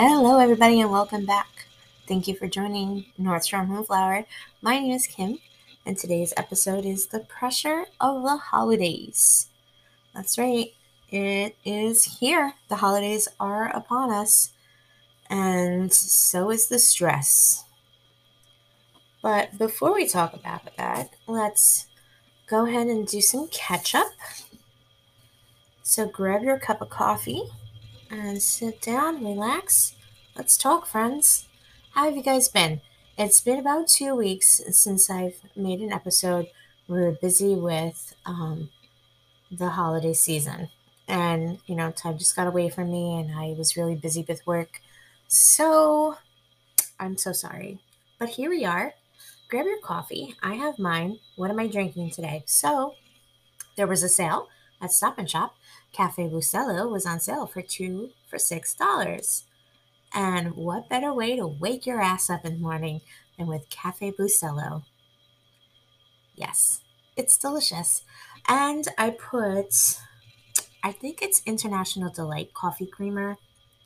Hello, everybody, and welcome back. Thank you for joining North Shore Moonflower. My name is Kim, and today's episode is The Pressure of the Holidays. That's right, it is here. The holidays are upon us, and so is the stress. But before we talk about that, let's go ahead and do some catch up. So grab your cup of coffee and sit down, relax. Let's talk, friends. How have you guys been? It's been about two weeks since I've made an episode. We were busy with um, the holiday season, and you know, time just got away from me, and I was really busy with work. So I'm so sorry. But here we are. Grab your coffee. I have mine. What am I drinking today? So there was a sale at Stop and Shop Cafe Bustelo was on sale for two for six dollars. And what better way to wake your ass up in the morning than with Cafe Bustelo? Yes, it's delicious. And I put, I think it's International Delight Coffee Creamer.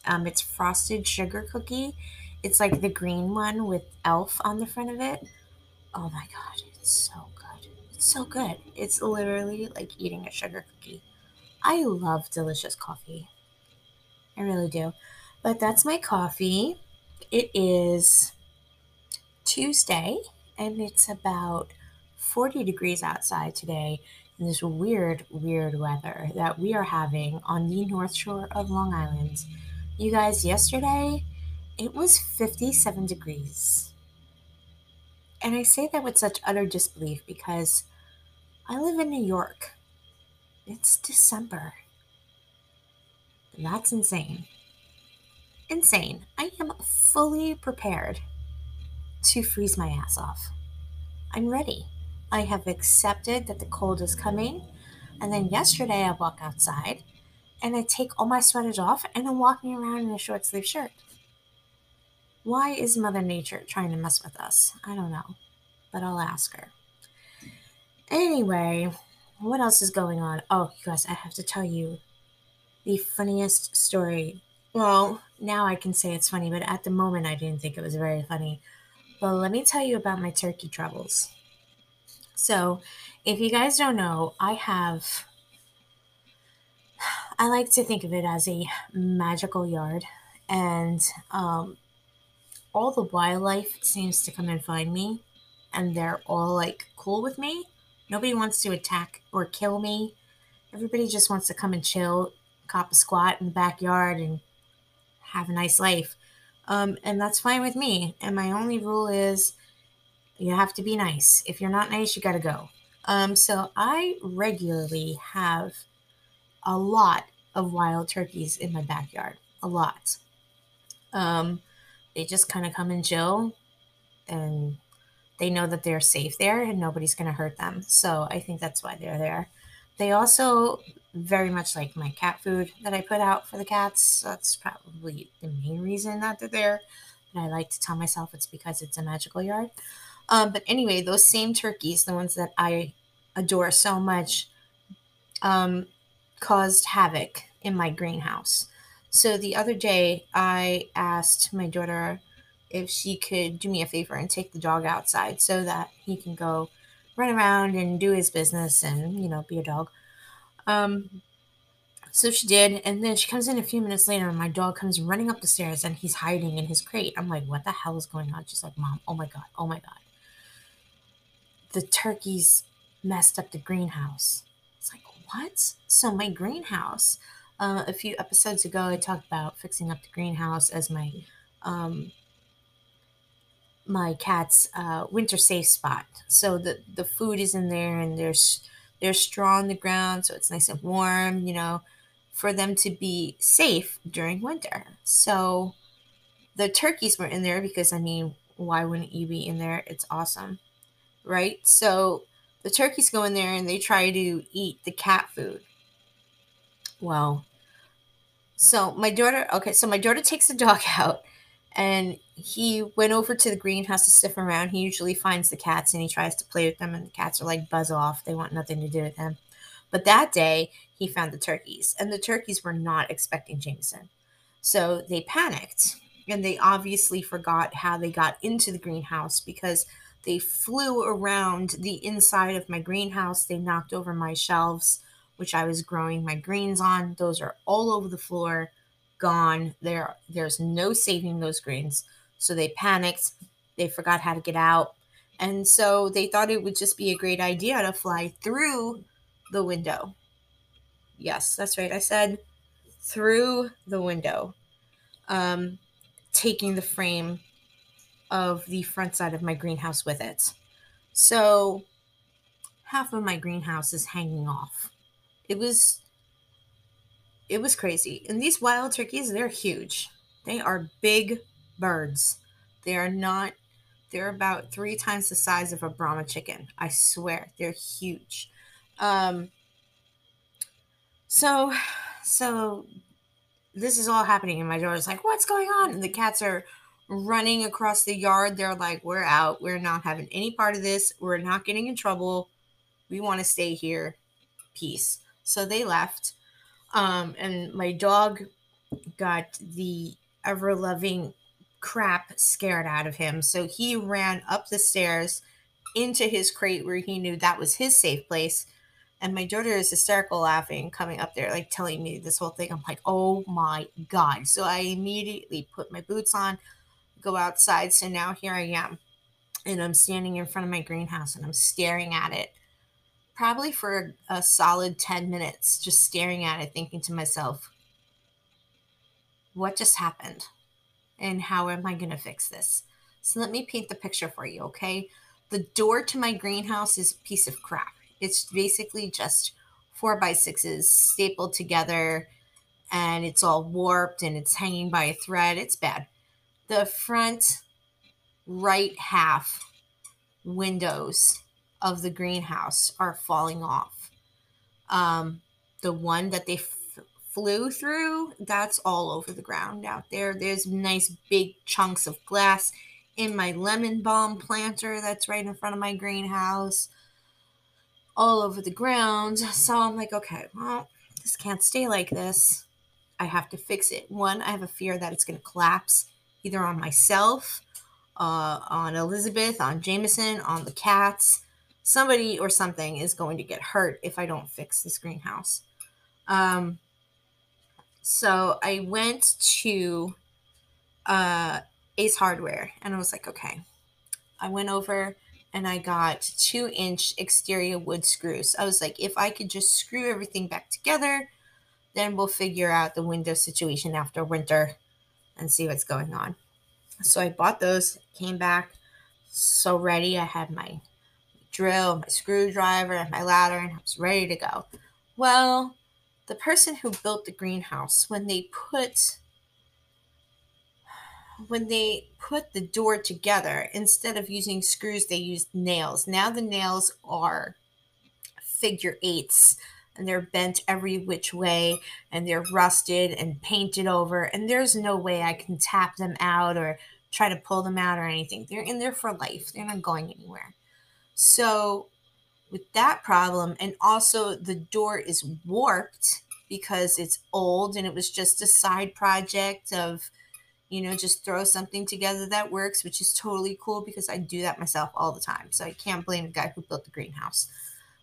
Um, it's frosted sugar cookie. It's like the green one with elf on the front of it. Oh my god, it's so good. It's so good. It's literally like eating a sugar cookie. I love delicious coffee. I really do. But that's my coffee. It is Tuesday and it's about 40 degrees outside today in this weird, weird weather that we are having on the North Shore of Long Island. You guys, yesterday it was 57 degrees. And I say that with such utter disbelief because I live in New York it's December. That's insane. Insane. I am fully prepared to freeze my ass off. I'm ready. I have accepted that the cold is coming. And then yesterday I walk outside and I take all my sweaters off and I'm walking around in a short sleeve shirt. Why is Mother Nature trying to mess with us? I don't know, but I'll ask her. Anyway, what else is going on? Oh, you guys, I have to tell you the funniest story. Well, now I can say it's funny, but at the moment I didn't think it was very funny. But let me tell you about my turkey troubles. So, if you guys don't know, I have I like to think of it as a magical yard, and um, all the wildlife seems to come and find me, and they're all like cool with me. Nobody wants to attack or kill me. Everybody just wants to come and chill, cop a squat in the backyard, and have a nice life. Um, and that's fine with me. And my only rule is you have to be nice. If you're not nice, you got to go. Um, so I regularly have a lot of wild turkeys in my backyard. A lot. Um, they just kind of come and chill and they know that they're safe there and nobody's going to hurt them. So I think that's why they're there. They also very much like my cat food that I put out for the cats. That's probably the main reason that they're there. But I like to tell myself it's because it's a magical yard. Um, but anyway, those same turkeys, the ones that I adore so much, um, caused havoc in my greenhouse. So the other day, I asked my daughter if she could do me a favor and take the dog outside so that he can go run around and do his business and you know be a dog um so she did and then she comes in a few minutes later and my dog comes running up the stairs and he's hiding in his crate. I'm like what the hell is going on? She's like mom oh my god oh my god. The turkeys messed up the greenhouse. It's like what? So my greenhouse uh, a few episodes ago i talked about fixing up the greenhouse as my um, my cat's uh, winter safe spot. So the the food is in there, and there's there's straw on the ground, so it's nice and warm. You know, for them to be safe during winter. So the turkeys were in there because I mean, why wouldn't you be in there? It's awesome, right? So the turkeys go in there and they try to eat the cat food. Well, so my daughter, okay, so my daughter takes the dog out and he went over to the greenhouse to sniff around. He usually finds the cats and he tries to play with them, and the cats are like buzz off. They want nothing to do with him. But that day, he found the turkeys, and the turkeys were not expecting Jameson. So they panicked and they obviously forgot how they got into the greenhouse because they flew around the inside of my greenhouse. They knocked over my shelves, which I was growing my greens on. Those are all over the floor, gone. There, there's no saving those greens. So they panicked. They forgot how to get out. And so they thought it would just be a great idea to fly through the window. Yes, that's right. I said through the window, um, taking the frame of the front side of my greenhouse with it. So half of my greenhouse is hanging off. It was it was crazy. And these wild turkeys, they're huge. They are big birds. They are not they're about three times the size of a Brahma chicken. I swear, they're huge. Um, so, so this is all happening, and my daughter's like, "What's going on?" And the cats are running across the yard. They're like, We're out. We're not having any part of this. We're not getting in trouble. We want to stay here. Peace. So they left. Um, and my dog got the ever loving crap scared out of him. So he ran up the stairs into his crate where he knew that was his safe place. And my daughter is hysterical laughing, coming up there, like telling me this whole thing. I'm like, oh my God. So I immediately put my boots on, go outside. So now here I am. And I'm standing in front of my greenhouse and I'm staring at it probably for a solid 10 minutes, just staring at it, thinking to myself, what just happened? And how am I going to fix this? So let me paint the picture for you, okay? The door to my greenhouse is a piece of crap. It's basically just four by sixes stapled together and it's all warped and it's hanging by a thread. It's bad the front right half windows of the greenhouse are falling off. Um, the one that they f- flew through, that's all over the ground out there. There's nice big chunks of glass in my lemon balm planter that's right in front of my greenhouse, all over the ground. So I'm like, okay, well, this can't stay like this. I have to fix it. One, I have a fear that it's going to collapse either on myself, uh, on Elizabeth, on Jameson, on the cats. Somebody or something is going to get hurt if I don't fix this greenhouse. Um, so I went to uh, Ace Hardware and I was like, okay. I went over and I got two inch exterior wood screws. I was like, if I could just screw everything back together, then we'll figure out the window situation after winter and see what's going on. So I bought those, came back so ready. I had my drill, my screwdriver, and my ladder, and I was ready to go. Well, the person who built the greenhouse, when they put when they put the door together, instead of using screws, they used nails. Now the nails are figure eights and they're bent every which way and they're rusted and painted over and there's no way I can tap them out or try to pull them out or anything. They're in there for life. They're not going anywhere. So with that problem and also the door is warped because it's old and it was just a side project of you know just throw something together that works which is totally cool because i do that myself all the time. So i can't blame the guy who built the greenhouse.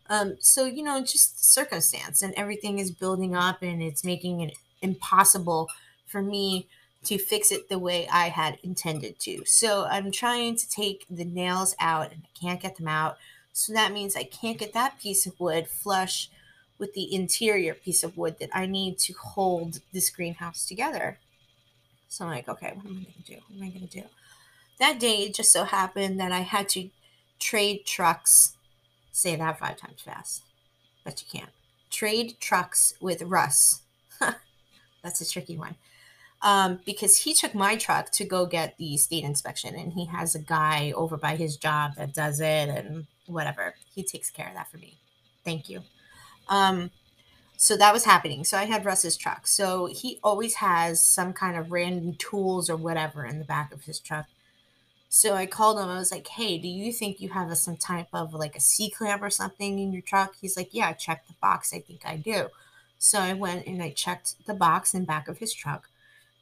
Um, so, you know, just circumstance and everything is building up and it's making it impossible for me to fix it the way I had intended to. So I'm trying to take the nails out and I can't get them out. So that means I can't get that piece of wood flush with the interior piece of wood that I need to hold this greenhouse together. So I'm like, okay, what am I going to do? What am I going to do? That day, it just so happened that I had to trade trucks Say that five times fast. But you can't. Trade trucks with Russ. That's a tricky one. Um, because he took my truck to go get the state inspection, and he has a guy over by his job that does it and whatever. He takes care of that for me. Thank you. Um, so that was happening. So I had Russ's truck. So he always has some kind of random tools or whatever in the back of his truck so I called him. I was like, "Hey, do you think you have a, some type of like a C clamp or something in your truck?" He's like, "Yeah, check the box. I think I do." So I went and I checked the box in back of his truck,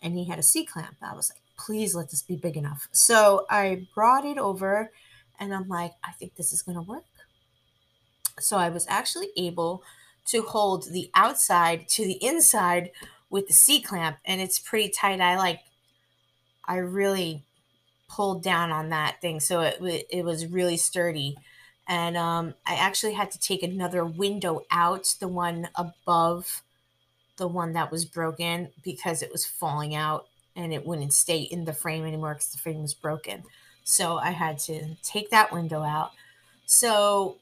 and he had a C clamp. I was like, please let this be big enough. So I brought it over and I'm like, I think this is going to work. So I was actually able to hold the outside to the inside with the C clamp and it's pretty tight. I like, I really pulled down on that thing. So it, it was really sturdy. And um, I actually had to take another window out, the one above the one that was broken, because it was falling out and it wouldn't stay in the frame anymore because the frame was broken. So I had to take that window out. So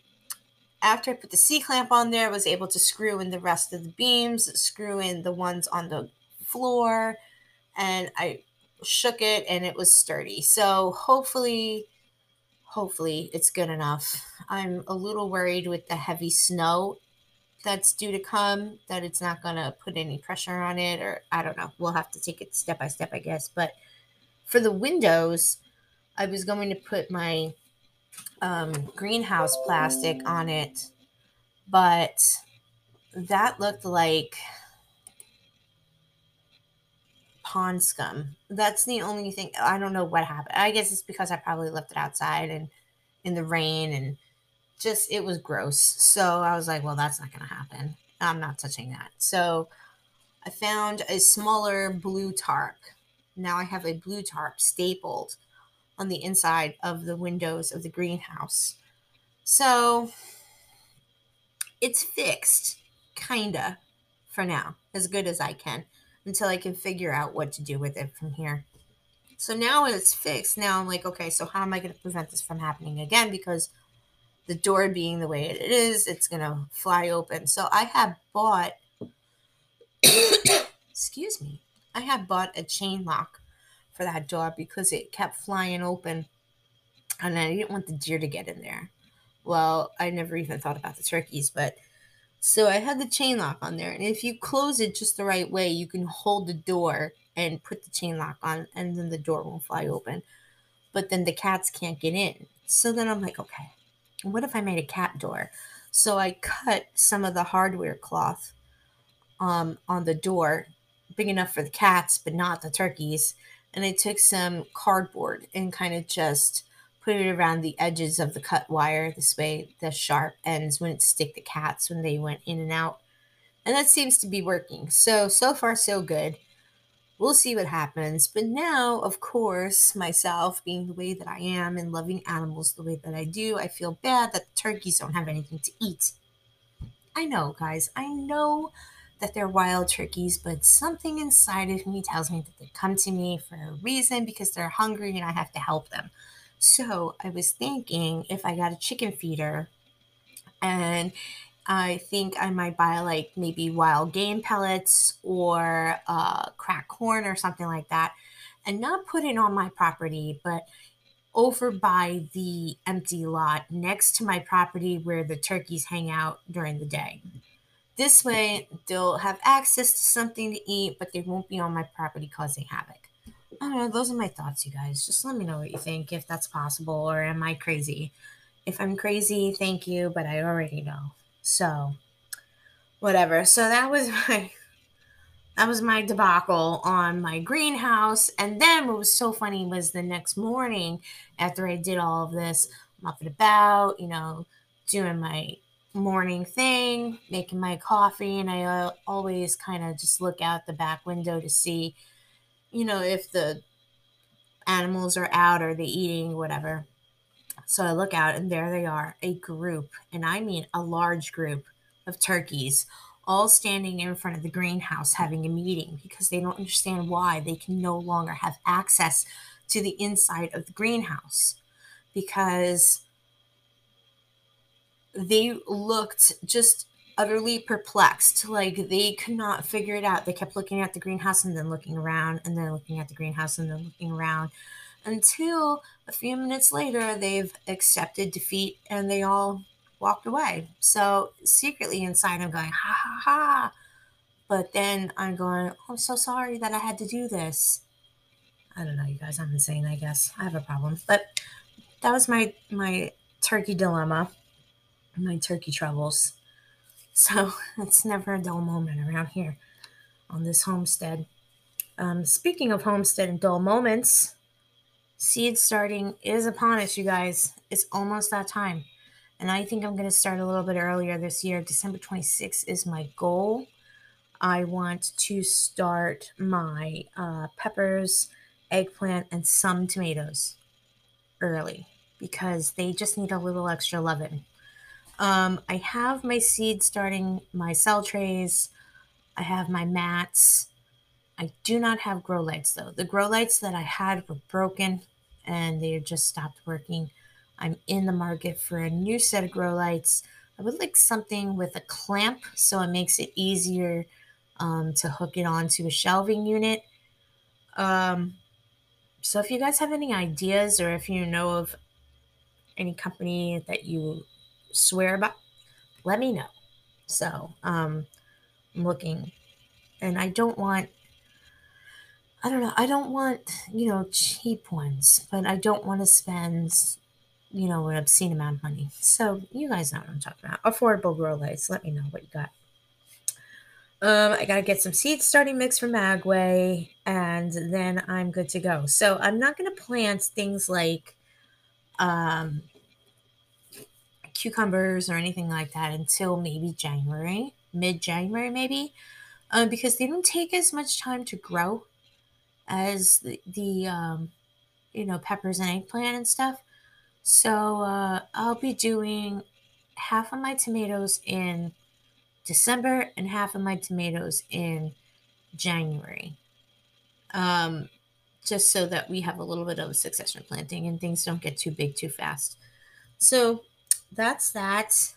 after I put the C clamp on there, I was able to screw in the rest of the beams, screw in the ones on the floor, and I shook it and it was sturdy. So hopefully, hopefully it's good enough. I'm a little worried with the heavy snow that's due to come that it's not going to put any pressure on it or I don't know. We'll have to take it step by step, I guess. But for the windows, I was going to put my um, greenhouse plastic on it, but that looked like pond scum. That's the only thing. I don't know what happened. I guess it's because I probably left it outside and in the rain and just it was gross. So I was like, well, that's not going to happen. I'm not touching that. So I found a smaller blue tarp. Now I have a blue tarp stapled on the inside of the windows of the greenhouse. So it's fixed, kinda, for now, as good as I can, until I can figure out what to do with it from here. So now it's fixed. Now I'm like, okay, so how am I going to prevent this from happening again? Because the door being the way it is, it's going to fly open. So I have bought, excuse me, I have bought a chain lock for that door because it kept flying open and I didn't want the deer to get in there. Well, I never even thought about the turkeys, but so I had the chain lock on there. And if you close it just the right way, you can hold the door and put the chain lock on, and then the door won't fly open. But then the cats can't get in. So then I'm like, okay, what if I made a cat door? So I cut some of the hardware cloth um, on the door, big enough for the cats, but not the turkeys. And I took some cardboard and kind of just put it around the edges of the cut wire. This way, the sharp ends wouldn't stick the cats when they went in and out. And that seems to be working. So, so far, so good we'll see what happens. But now, of course, myself being the way that I am and loving animals the way that I do, I feel bad that the turkeys don't have anything to eat. I know, guys, I know that they're wild turkeys, but something inside of me tells me that they come to me for a reason because they're hungry and I have to help them. So I was thinking if I got a chicken feeder and I think I might buy like maybe wild game pellets or uh, cracked corn or something like that, and not put it on my property, but over by the empty lot next to my property where the turkeys hang out during the day. This way, they'll have access to something to eat, but they won't be on my property causing havoc. I don't know. Those are my thoughts, you guys. Just let me know what you think, if that's possible, or am I crazy? If I'm crazy, thank you, but I already know. So, whatever. So that was my that was my debacle on my greenhouse. And then what was so funny was the next morning after I did all of this, I'm up and about, you know, doing my morning thing, making my coffee, and I uh, always kind of just look out the back window to see, you know, if the animals are out or they eating, whatever. So I look out and there they are, a group, and I mean a large group of turkeys, all standing in front of the greenhouse having a meeting because they don't understand why they can no longer have access to the inside of the greenhouse because they looked just utterly perplexed. Like they could not figure it out. They kept looking at the greenhouse and then looking around and then looking at the greenhouse and then looking around until a few minutes later they've accepted defeat and they all walked away. So secretly inside I'm going, ha ha ha. But then I'm going, oh, I'm so sorry that I had to do this. I don't know, you guys. I'm insane, I guess. I have a problem. But that was my my turkey dilemma, my turkey troubles. So it's never a dull moment around here on this homestead. Um, speaking of homestead and dull moments, seed starting is upon us, you guys. It's almost that time. And I think I'm going to start a little bit earlier this year. December 26th is my goal. I want to start my uh, peppers, eggplant, and some tomatoes early because they just need a little extra loving. Um, I have my seed starting my cell trays. I have my mats. I do not have grow lights though. The grow lights that I had were broken and they just stopped working. I'm in the market for a new set of grow lights. I would like something with a clamp so it makes it easier um, to hook it onto a shelving unit. Um, so if you guys have any ideas or if you know of any company that you swear by, let me know. So um, I'm looking, and I don't want. I don't know. I don't want you know cheap ones, but I don't want to spend you know an obscene amount of money. So you guys know what I'm talking about. Affordable grow lights. Let me know what you got. Um, I gotta get some seed starting mix from Agway, and then I'm good to go. So I'm not gonna plant things like um, cucumbers or anything like that until maybe January, mid January, maybe, um, because they don't take as much time to grow as the, the um, you know, peppers and eggplant and stuff. So uh, I'll be doing half of my tomatoes in December and half of my tomatoes in January. Um, just so that we have a little bit of a succession planting and things don't get too big too fast. So that's that.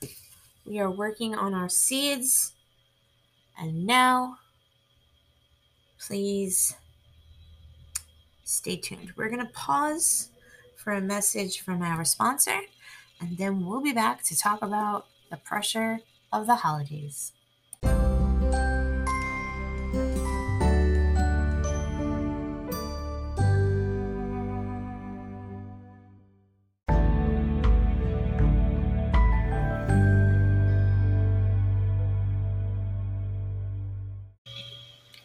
We are working on our seeds. And now, please stay tuned. We're going to pause for a message from our sponsor, and then we'll be back to talk about the pressure of the holidays.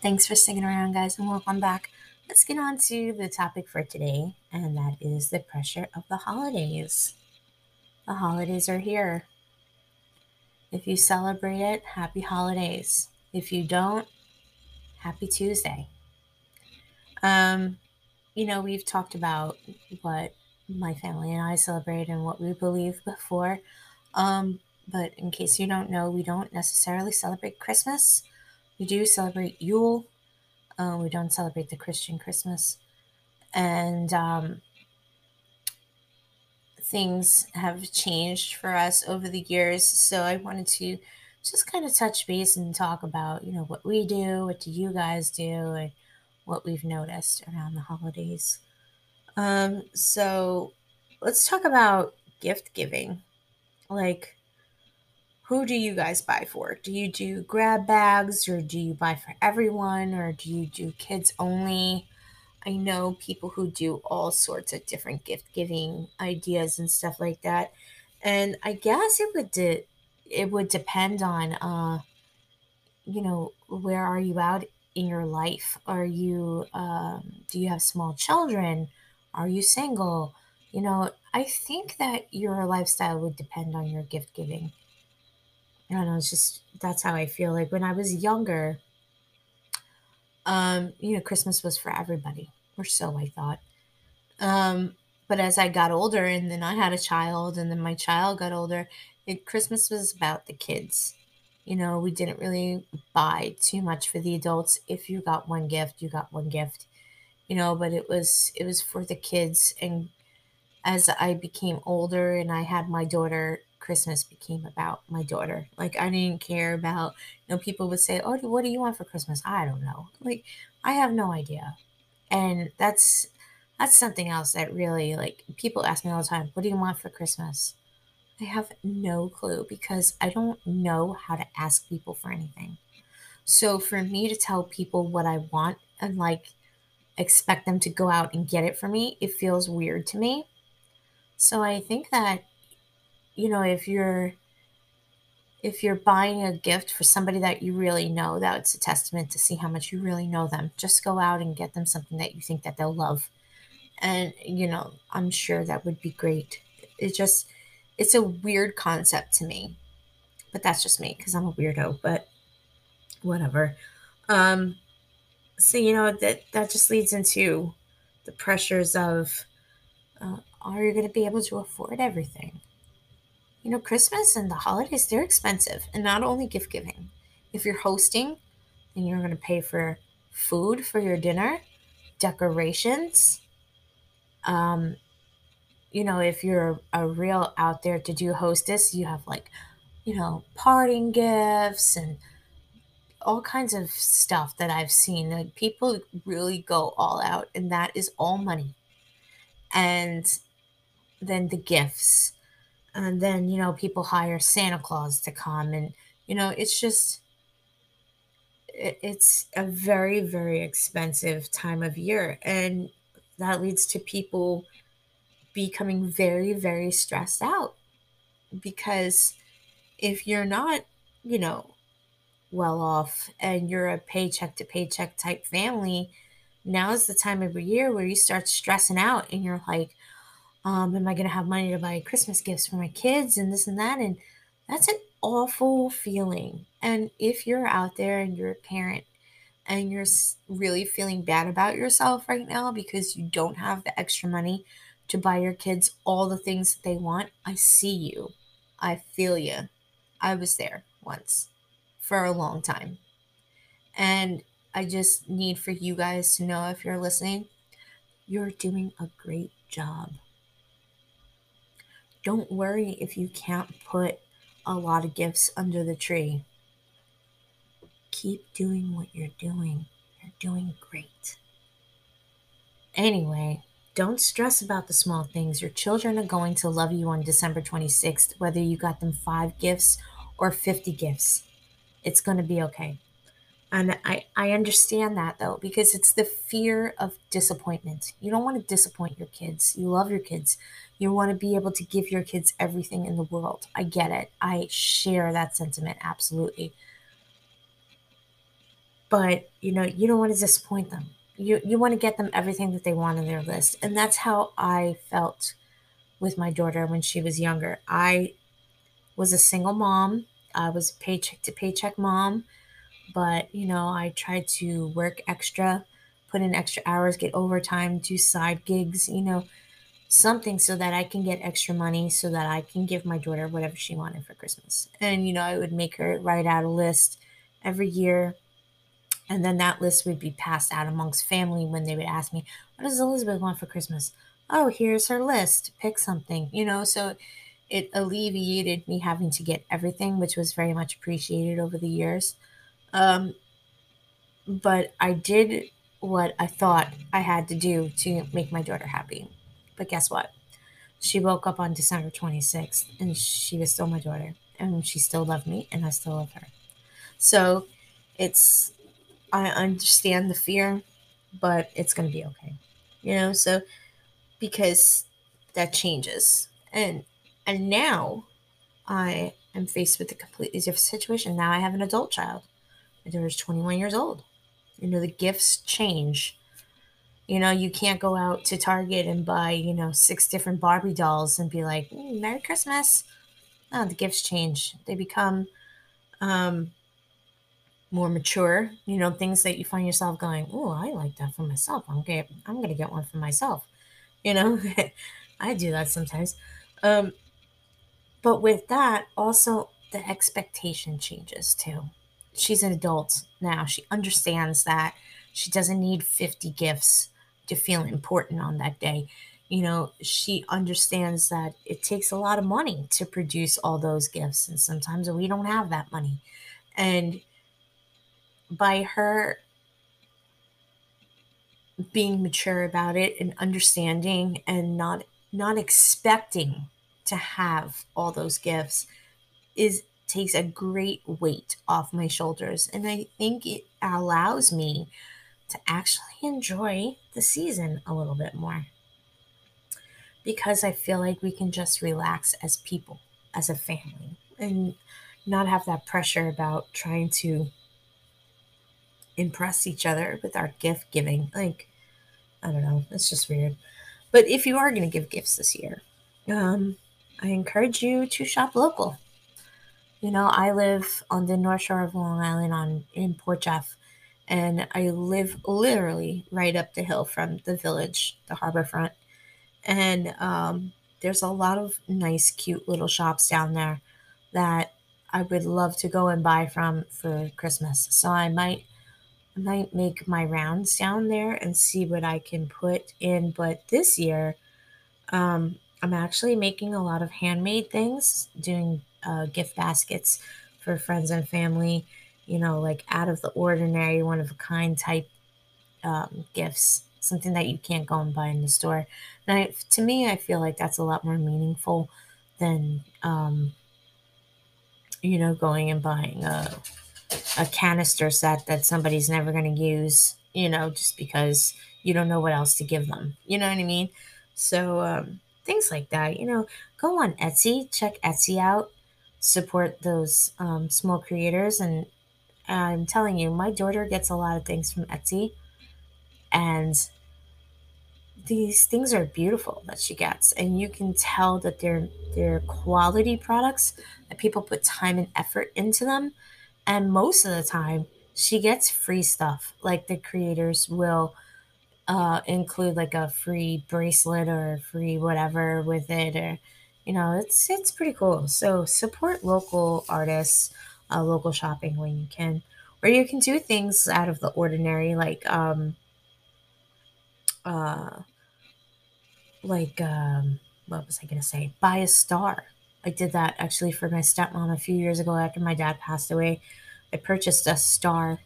Thanks for sticking around, guys, and welcome back. Let's get on to the topic for today, and that is the pressure of the holidays. The holidays are here. If you celebrate it, happy holidays. If you don't, happy Tuesday. Um, you know, we've talked about what my family and I celebrate and what we believe before. Um, but in case you don't know, we don't necessarily celebrate Christmas. We do celebrate Yule. Uh, we don't celebrate the Christian Christmas. And um, things have changed for us over the years. So I wanted to just kind of touch base and talk about, you know, what we do, what do you guys do, and what we've noticed around the holidays. Um, so let's talk about gift giving. Like, who do you guys buy for? Do you do grab bags or do you buy for everyone or do you do kids only? I know people who do all sorts of different gift giving ideas and stuff like that. And I guess it would de- it would depend on uh you know, where are you out in your life? Are you um do you have small children? Are you single? You know, I think that your lifestyle would depend on your gift giving. I don't know, it's just that's how I feel. Like when I was younger, um, you know, Christmas was for everybody, or so I thought. Um, but as I got older and then I had a child and then my child got older, it, Christmas was about the kids. You know, we didn't really buy too much for the adults. If you got one gift, you got one gift. You know, but it was it was for the kids and as I became older and I had my daughter, Christmas became about my daughter. Like I didn't care about, you know, people would say, "Oh, what do you want for Christmas?" I don't know. Like I have no idea. And that's that's something else that really like people ask me all the time, "What do you want for Christmas?" I have no clue because I don't know how to ask people for anything. So for me to tell people what I want and like expect them to go out and get it for me, it feels weird to me. So I think that you know, if you're if you're buying a gift for somebody that you really know, that's a testament to see how much you really know them. Just go out and get them something that you think that they'll love. And you know, I'm sure that would be great. It just it's a weird concept to me. But that's just me cuz I'm a weirdo, but whatever. Um so you know that that just leads into the pressures of uh, are you going to be able to afford everything? You know, Christmas and the holidays, they're expensive, and not only gift giving. If you're hosting, then you're going to pay for food for your dinner, decorations. Um, you know, if you're a real out there to do hostess, you have like, you know, parting gifts and all kinds of stuff that I've seen. Like people really go all out, and that is all money. And then the gifts and then you know people hire santa claus to come and you know it's just it, it's a very very expensive time of year and that leads to people becoming very very stressed out because if you're not you know well off and you're a paycheck to paycheck type family now is the time of year where you start stressing out and you're like um, am I going to have money to buy Christmas gifts for my kids and this and that? And that's an awful feeling. And if you're out there and you're a parent and you're really feeling bad about yourself right now because you don't have the extra money to buy your kids all the things that they want, I see you. I feel you. I was there once for a long time. And I just need for you guys to know if you're listening, you're doing a great job. Don't worry if you can't put a lot of gifts under the tree. Keep doing what you're doing. You're doing great. Anyway, don't stress about the small things. Your children are going to love you on December 26th, whether you got them five gifts or 50 gifts. It's going to be okay. And I, I understand that though, because it's the fear of disappointment. You don't want to disappoint your kids. You love your kids. You want to be able to give your kids everything in the world. I get it. I share that sentiment absolutely. But you know, you don't want to disappoint them. You you want to get them everything that they want on their list. And that's how I felt with my daughter when she was younger. I was a single mom. I was paycheck to paycheck mom but you know i tried to work extra put in extra hours get overtime do side gigs you know something so that i can get extra money so that i can give my daughter whatever she wanted for christmas. And you know i would make her write out a list every year and then that list would be passed out amongst family when they would ask me what does elizabeth want for christmas? Oh here's her list. Pick something you know so it alleviated me having to get everything which was very much appreciated over the years um, but I did what I thought I had to do to make my daughter happy. But guess what? She woke up on December 26th and she was still my daughter and she still loved me and I still love her. So it's, I understand the fear, but it's going to be okay. You know, so because that changes. And, and now I am faced with a completely different situation. Now I have an adult child my was 21 years old. You know, the gifts change. You know, you can't go out to Target and buy, you know, six different Barbie dolls and be like, mm, Merry Christmas. No, the gifts change. They become um, more mature. You know, things that you find yourself going, oh, I like that for myself. I'm I'm gonna get one for myself. You know, I do that sometimes. Um, but with that, also the expectation changes too she's an adult now. She understands that she doesn't need 50 gifts to feel important on that day. You know, she understands that it takes a lot of money to produce all those gifts, and sometimes we don't have that money. And by her being mature about it and understanding and not not expecting to have all those gifts is takes a great weight off my shoulders. And I think it allows me to actually enjoy the season a little bit more. Because I feel like we can just relax as people, as a family. And, not have that pressure about trying to impress each other with our gift giving. Like, I don't know, it's just weird. But if you are going to give gifts this year, um, I encourage you to shop local. You know, I live on the North Shore of Long Island on in Port Jeff, and I live literally right up the hill from the village, the harbor front. And um, there's a lot of nice, cute little shops down there that I would love to go and buy from for Christmas. So I might might make my rounds down there and see what I can put in. But this year, um, I'm actually making a lot of handmade things, doing uh, gift baskets for friends and family, you know, like out of the ordinary, one of a kind type um, gifts, something that you can't go and buy in the store. And I, to me, I feel like that's a lot more meaningful than, um, you know, going and buying a a canister set that somebody's never going to use, you know, just because you don't know what else to give them. You know what I mean? So, um, things like that, you know, go on Etsy, check Etsy out, support those um, small creators. And I'm telling you, my daughter gets a lot of things from Etsy. And these things are beautiful that she gets and you can tell that they're they're quality products that people put time and effort into them and most of the time, she gets free stuff. Like the creators will uh, include like a free bracelet or free whatever with it, or you know, it's it's pretty cool. So support local artists, uh, local shopping when you can, or you can do things out of the ordinary, like um, uh, like um, what was I gonna say? Buy a star. I did that actually for my stepmom a few years ago after my dad passed away. I purchased a star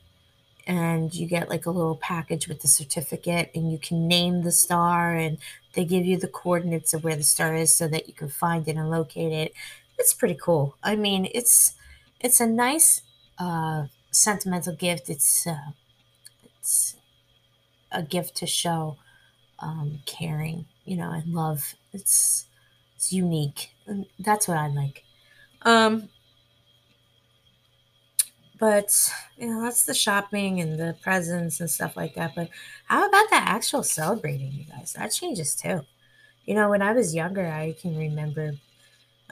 and you get like a little package with the certificate and you can name the star and they give you the coordinates of where the star is so that you can find it and locate it. It's pretty cool. I mean, it's it's a nice uh, sentimental gift. It's uh, it's a gift to show um, caring, you know, and love. It's it's unique. That's what I like. Um, but you know, that's the shopping and the presents and stuff like that. But how about the actual celebrating, you guys? That changes too. You know, when I was younger, I can remember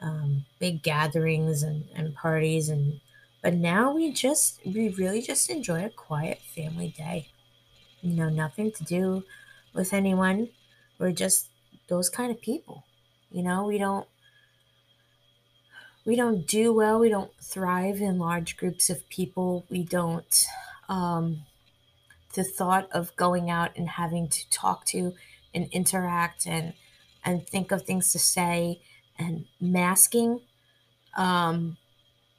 um, big gatherings and, and parties and but now we just we really just enjoy a quiet family day. You know, nothing to do with anyone. We're just those kind of people. You know, we don't we don't do well. We don't thrive in large groups of people. We don't. Um, the thought of going out and having to talk to and interact and and think of things to say and masking um,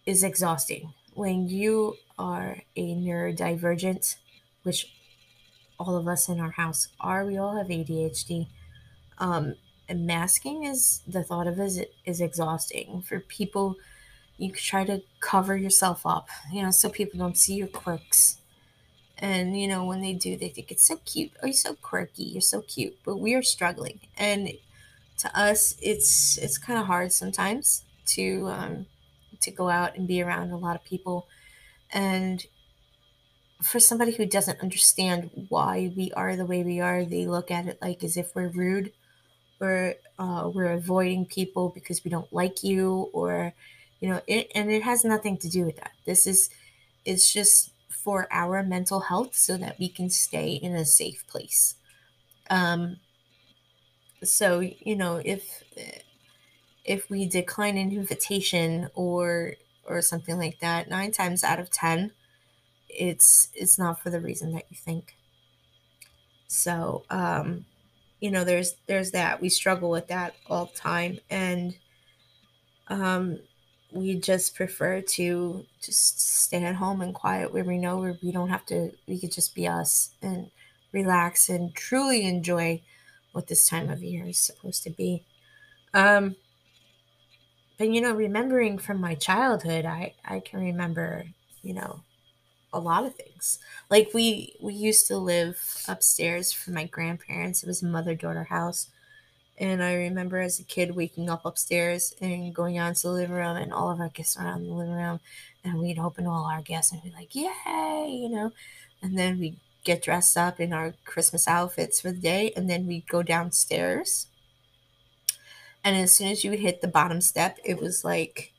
is exhausting. When you are a neurodivergent, which all of us in our house are, we all have ADHD. Um, masking is the thought of is is exhausting. For people you try to cover yourself up you know so people don't see your quirks. And you know when they do they think it's so cute. Oh you're so quirky. You're so cute. But we are struggling. And to us it's it's kind of hard sometimes to um to go out and be around a lot of people. And for somebody who doesn't understand why we are the way we are they look at it like as if we're rude or uh, we're avoiding people because we don't like you or you know it and it has nothing to do with that. This is it's just for our mental health so that we can stay in a safe place. Um so you know if if we decline an invitation or or something like that nine times out of ten it's it's not for the reason that you think. So um you know there's there's that. We struggle with that all the time. And um we just prefer to just stay at home and quiet where we know where we don't have to we could just be us and relax and truly enjoy what this time of year is supposed to be. Um but you know remembering from my childhood i i can remember you know a lot of things. Like we we used to live upstairs from my grandparents. It was a mother daughter house, And I remember as a kid waking up upstairs and going out into the living room, and all of our gifts around the living room, and we'd open all our gifts and be like, "Yay!" You know, and then we get dressed up in our Christmas outfits for the day, and then we'd go downstairs. And as soon as you hit the bottom step, it was like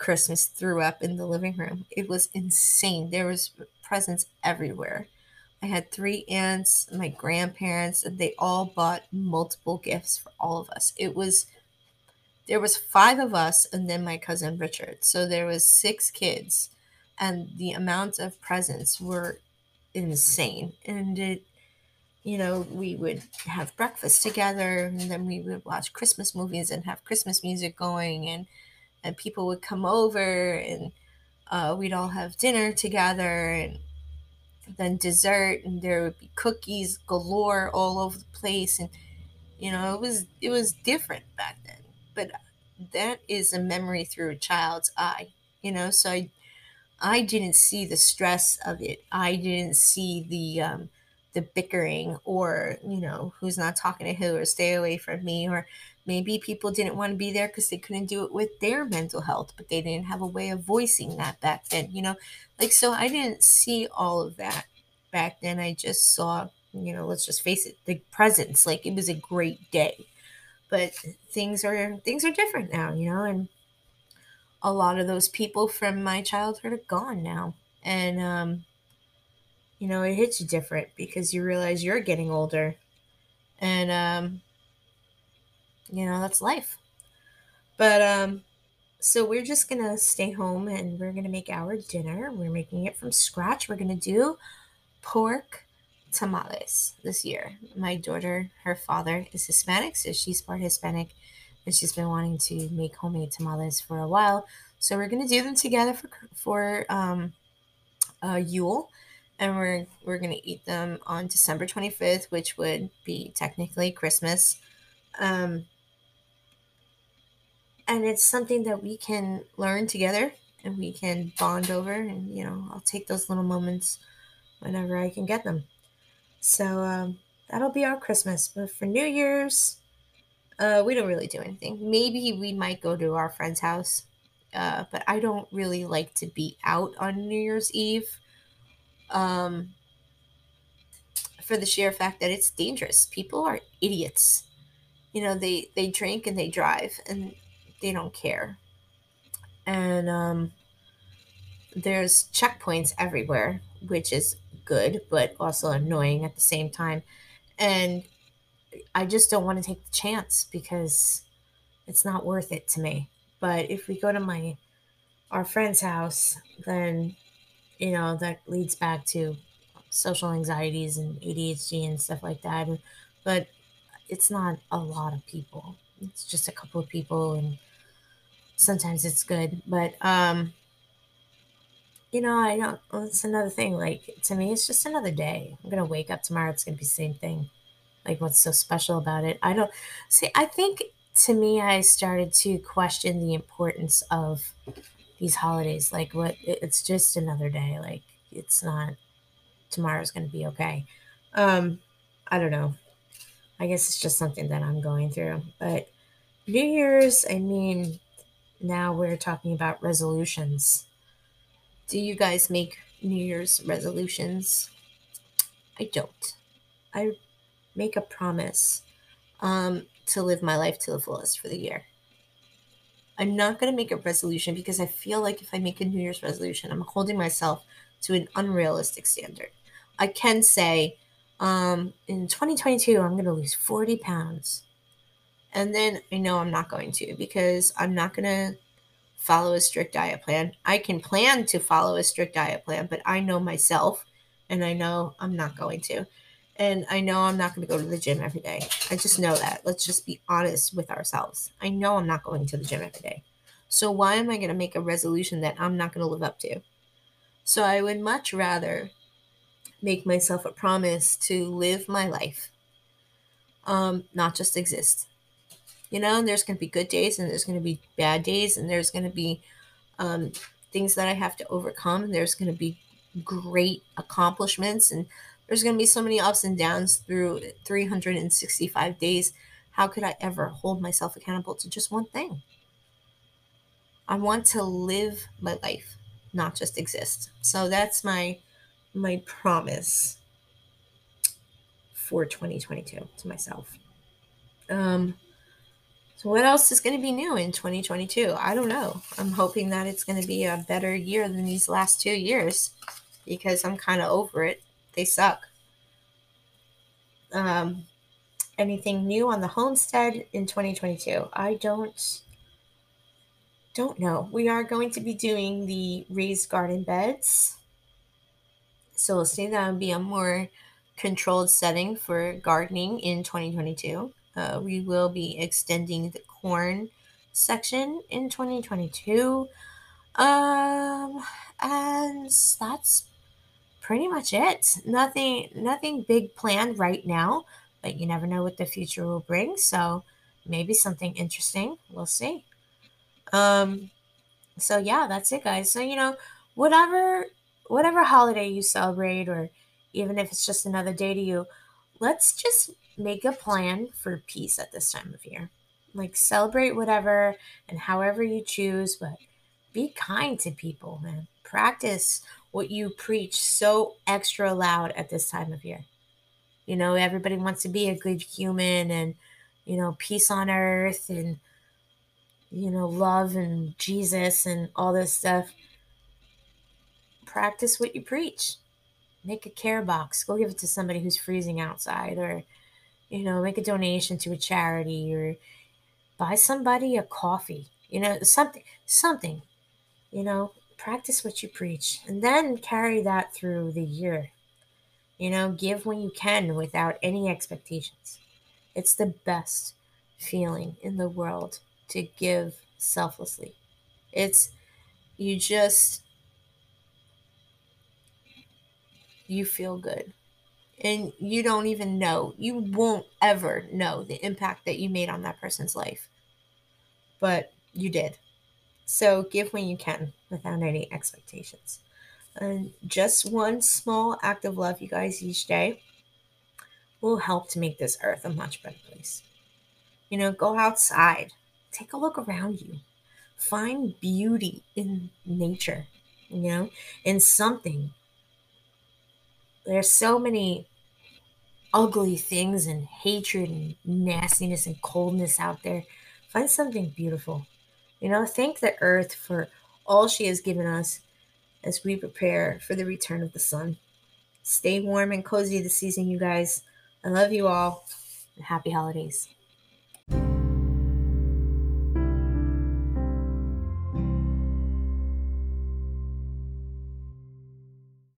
Christmas threw up in the living room. It was insane. There was presents everywhere. I had three aunts, my grandparents, and they all bought multiple gifts for all of us. It was there was five of us and then my cousin Richard. So there was six kids and the amount of presents were insane. And it you know, we would have breakfast together and then we would watch Christmas movies and have Christmas music going and and people would come over and uh, we'd all have dinner together and then dessert and there would be cookies galore all over the place. And you know it was it was different back then but that is a memory through a child's eye you know? So i i didn't see the stress of it. I didn't see the um the bickering or you know who's not talking to who or stay away from me or maybe people didn't want to be there because they couldn't do it with their mental health but they didn't have a way of voicing that back then you know? Like so i didn't see all of that back then. I just saw you know let's just face it the presents like it was a great day. But things are things are different now you know and a lot of those people from my childhood are gone now. And um you know it hits you different because you realize you're getting older. And um you know that's life. But um so we're just gonna stay home and we're gonna make our dinner. We're making it from scratch. We're gonna do pork tamales this year. My daughter her father is hispanic so she's part hispanic and she's been wanting to make homemade tamales for a while. So we're gonna do them together for for um uh yule and we're we're gonna eat them on december 25th which would be technically christmas. Um and it's something that we can learn together and we can bond over and you know i'll take those little moments whenever i can get them. So um, that'll be our christmas but for new year's uh, we don't really do anything. Maybe we might go to our friend's house uh, but i don't really like to be out on new year's eve um, for the sheer fact that it's dangerous. People are idiots. You know they they drink and they drive and they don't care. And um, there's checkpoints everywhere, which is good, but also annoying at the same time. And I just don't want to take the chance because it's not worth it to me. But if we go to my our friend's house, then you know that leads back to social anxieties and ADHD and stuff like that. But it's not a lot of people. It's just a couple of people and sometimes it's good but um you know i don't it's another thing like to me it's just another day. I'm gonna wake up tomorrow it's gonna be the same thing. Like what's so special about it? I don't see i think to me i started to question the importance of these holidays like what it's just another day like it's not tomorrow's gonna be okay. Um i don't know. I guess it's just something that i'm going through but new year's i mean now we're talking about resolutions. Do you guys make New Year's resolutions? I don't. I make a promise um, to live my life to the fullest for the year. I'm not going to make a resolution because I feel like if I make a New Year's resolution, I'm holding myself to an unrealistic standard. I can say, um, in 2022, I'm going to lose 40 pounds. And then I know I'm not going to because I'm not going to follow a strict diet plan. I can plan to follow a strict diet plan, but I know myself and I know I'm not going to. And I know I'm not going to go to the gym every day. I just know that. Let's just be honest with ourselves. I know I'm not going to the gym every day. So why am I going to make a resolution that I'm not going to live up to? So I would much rather make myself a promise to live my life, um, not just exist you know and there's going to be good days and there's going to be bad days and there's going to be um, things that i have to overcome and there's going to be great accomplishments and there's going to be so many ups and downs through 365 days How could I ever hold myself accountable to just one thing? I want to live my life, not just exist. So that's my my promise for 2022 to myself. Um so what else is going to be new in 2022? I don't know. I'm hoping that it's going to be a better year than these last 2 years because I'm kind of over it. They suck. Um anything new on the homestead in 2022? I don't don't know. We are going to be doing the raised garden beds. So we'll see that would be a more controlled setting for gardening in 2022. Uh, we will be extending the corn section in 2022. Um, and that's pretty much it. Nothing, nothing big planned right now, but you never know what the future will bring. So maybe something interesting. We'll see. Um, so yeah, that's it, guys. So you know, whatever whatever holiday you celebrate, or even if it's just another day to you, let's just make a plan for peace at this time of year. Like celebrate whatever and however you choose, but be kind to people, man. Practice what you preach so extra loud at this time of year. You know, everybody wants to be a good human and, you know, peace on earth and you know, love and Jesus and all this stuff, practice what you preach. Make a care box. Go give it to somebody who's freezing outside, or, you know, make a donation to a charity, or buy somebody a coffee. You know, something, something. You know, practice what you preach, and then carry that through the year. You know, give when you can without any expectations. It's the best feeling in the world to give selflessly. It's you just you feel good. And you don't even know, you won't ever know the impact that you made on that person's life. But you did. So give when you can without any expectations. And just one small act of love, you guys, each day will help to make this earth a much better place. You know, go outside, take a look around you. Find beauty in nature, you know, in something. There's so many ugly things and hatred and nastiness and coldness out there. Find something beautiful. You know, thank the earth for all she has given us as we prepare for the return of the sun. Stay warm and cozy this season, you guys. I love you all and happy holidays.